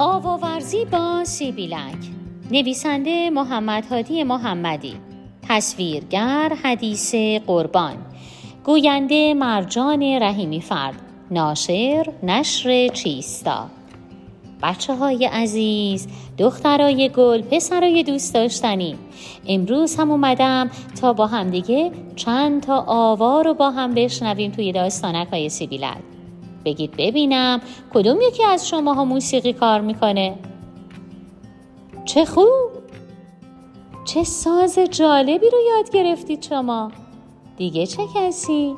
آواورزی با سیبیلک. نویسنده محمد هادی محمدی. تصویرگر حدیث قربان. گوینده مرجان رحیمی فرد. ناشر نشر چیستا. بچه های عزیز دخترای گل پسرای دوست داشتنی. امروز هم اومدم تا با همدیگه چند تا آوا رو با هم بشنویم توی داستانک های سیبیلک. بگید ببینم کدوم یکی از شماها موسیقی کار می‌کنه؟ چه خوب! چه ساز جالبی رو یاد گرفتید شما! دیگه چه کسی؟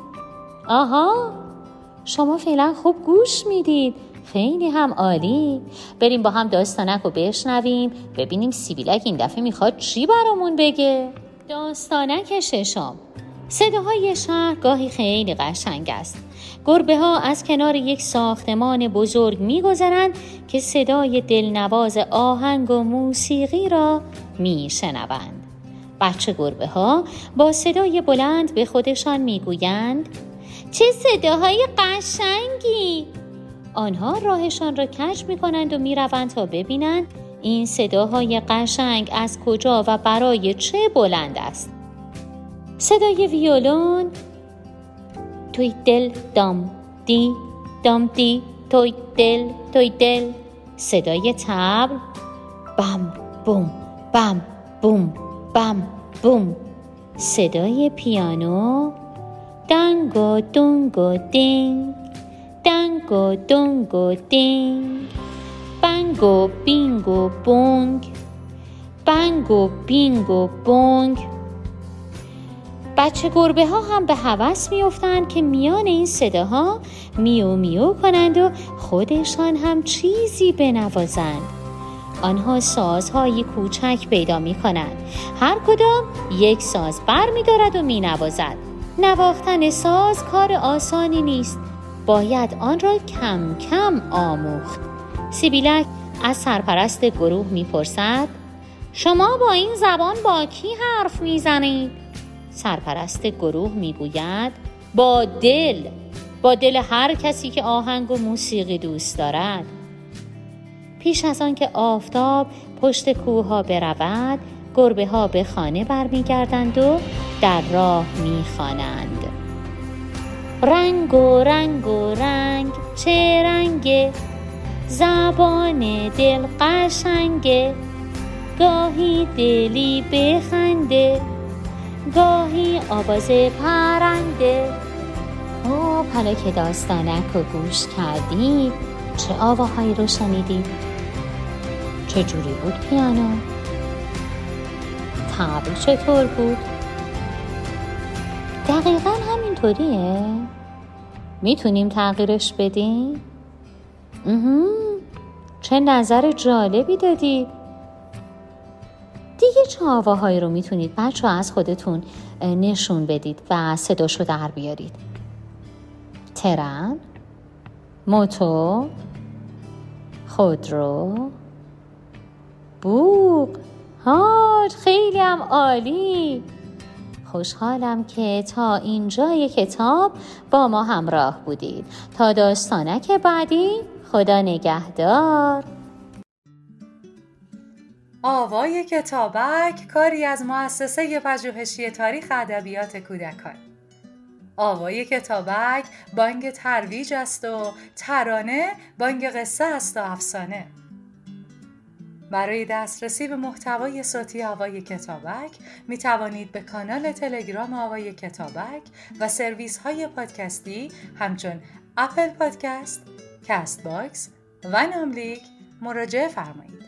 آها! شما فعلا خوب گوش می‌دید خیلی هم عالی! بریم با هم داستانک رو بشنویم ببینیم سیبیلک این دفعه می‌خواد چی برامون بگه؟ داستانک ششم صداهای شهر گاهی خیلی قشنگ است. گربه ها از کنار یک ساختمان بزرگ میگذرند که صدای دلنواز آهنگ و موسیقی را میشنوند. بچه گربه ها با صدای بلند به خودشان می‌گویند چه صداهای قشنگی! آنها راهشان را کج می کنند و می روند تا ببینند این صداهای قشنگ از کجا و برای چه بلند است. صدای ویولون توی دل دام دی دام دی توی دل توی دل صدای تبل. بم بوم بم بوم بم بوم. صدای پیانو. دنگو دونگو دینگ دنگو دونگو دینگ بنگو بینگو بونگ. بنگو بینگو بونگ. بچه گربه ها هم به هوس میافتند که میان این صداها میو میو کنند و خودشان هم چیزی بنوازند. آنها سازهایی کوچک پیدا می کنند هر کدام یک ساز بر می دارد و می نوازد نواختن ساز کار آسانی نیست. باید آن را کم کم آموخت. سیبیلک از سرپرست گروه می‌پرسد شما با این زبان با کی حرف می‌زنید؟ سرپرست گروه می‌گوید با دل با دل هر کسی که آهنگ و موسیقی دوست دارد. پیش از آن که آفتاب پشت کوه ها برود گربه ها به خانه برمیگردند و در راه می‌خوانند. رنگ و رنگ و رنگ چه رنگه؟ زبان دل قشنگه؟ گاهی دلی بخنده؟ گاهی آواز پرنده. او حالا که داستانک رو گوش کردید چه آواهایی رو شنیدید چه جوری بود پیانو؟ تبل چطور بود؟ دقیقا همینطوریه. می‌تونیم تغییرش بدیم؟ چه نظر جالبی دیگه چه آواهایی رو می‌تونید بچه از خودتون نشون بدید و صداشو در بیارید؟ ترن موتور خودرو بوق. هاج خیلی هم عالی. خوشحالم که تا اینجای کتاب با ما همراه بودید. تا داستانک بعدی خدا نگهدار. آوای کتابک کاری از مؤسسه پژوهشی تاریخ ادبیات کودکان آوای کتابک بانگ ترویج است و ترانه بانگ قصه است و افسانه برای دسترسی به محتوای صوتی آوای کتابک می توانید به کانال تلگرام آوای کتابک و سرویس های پادکستی همچون Apple Podcast، Castbox و ناملیک مراجعه فرمایید.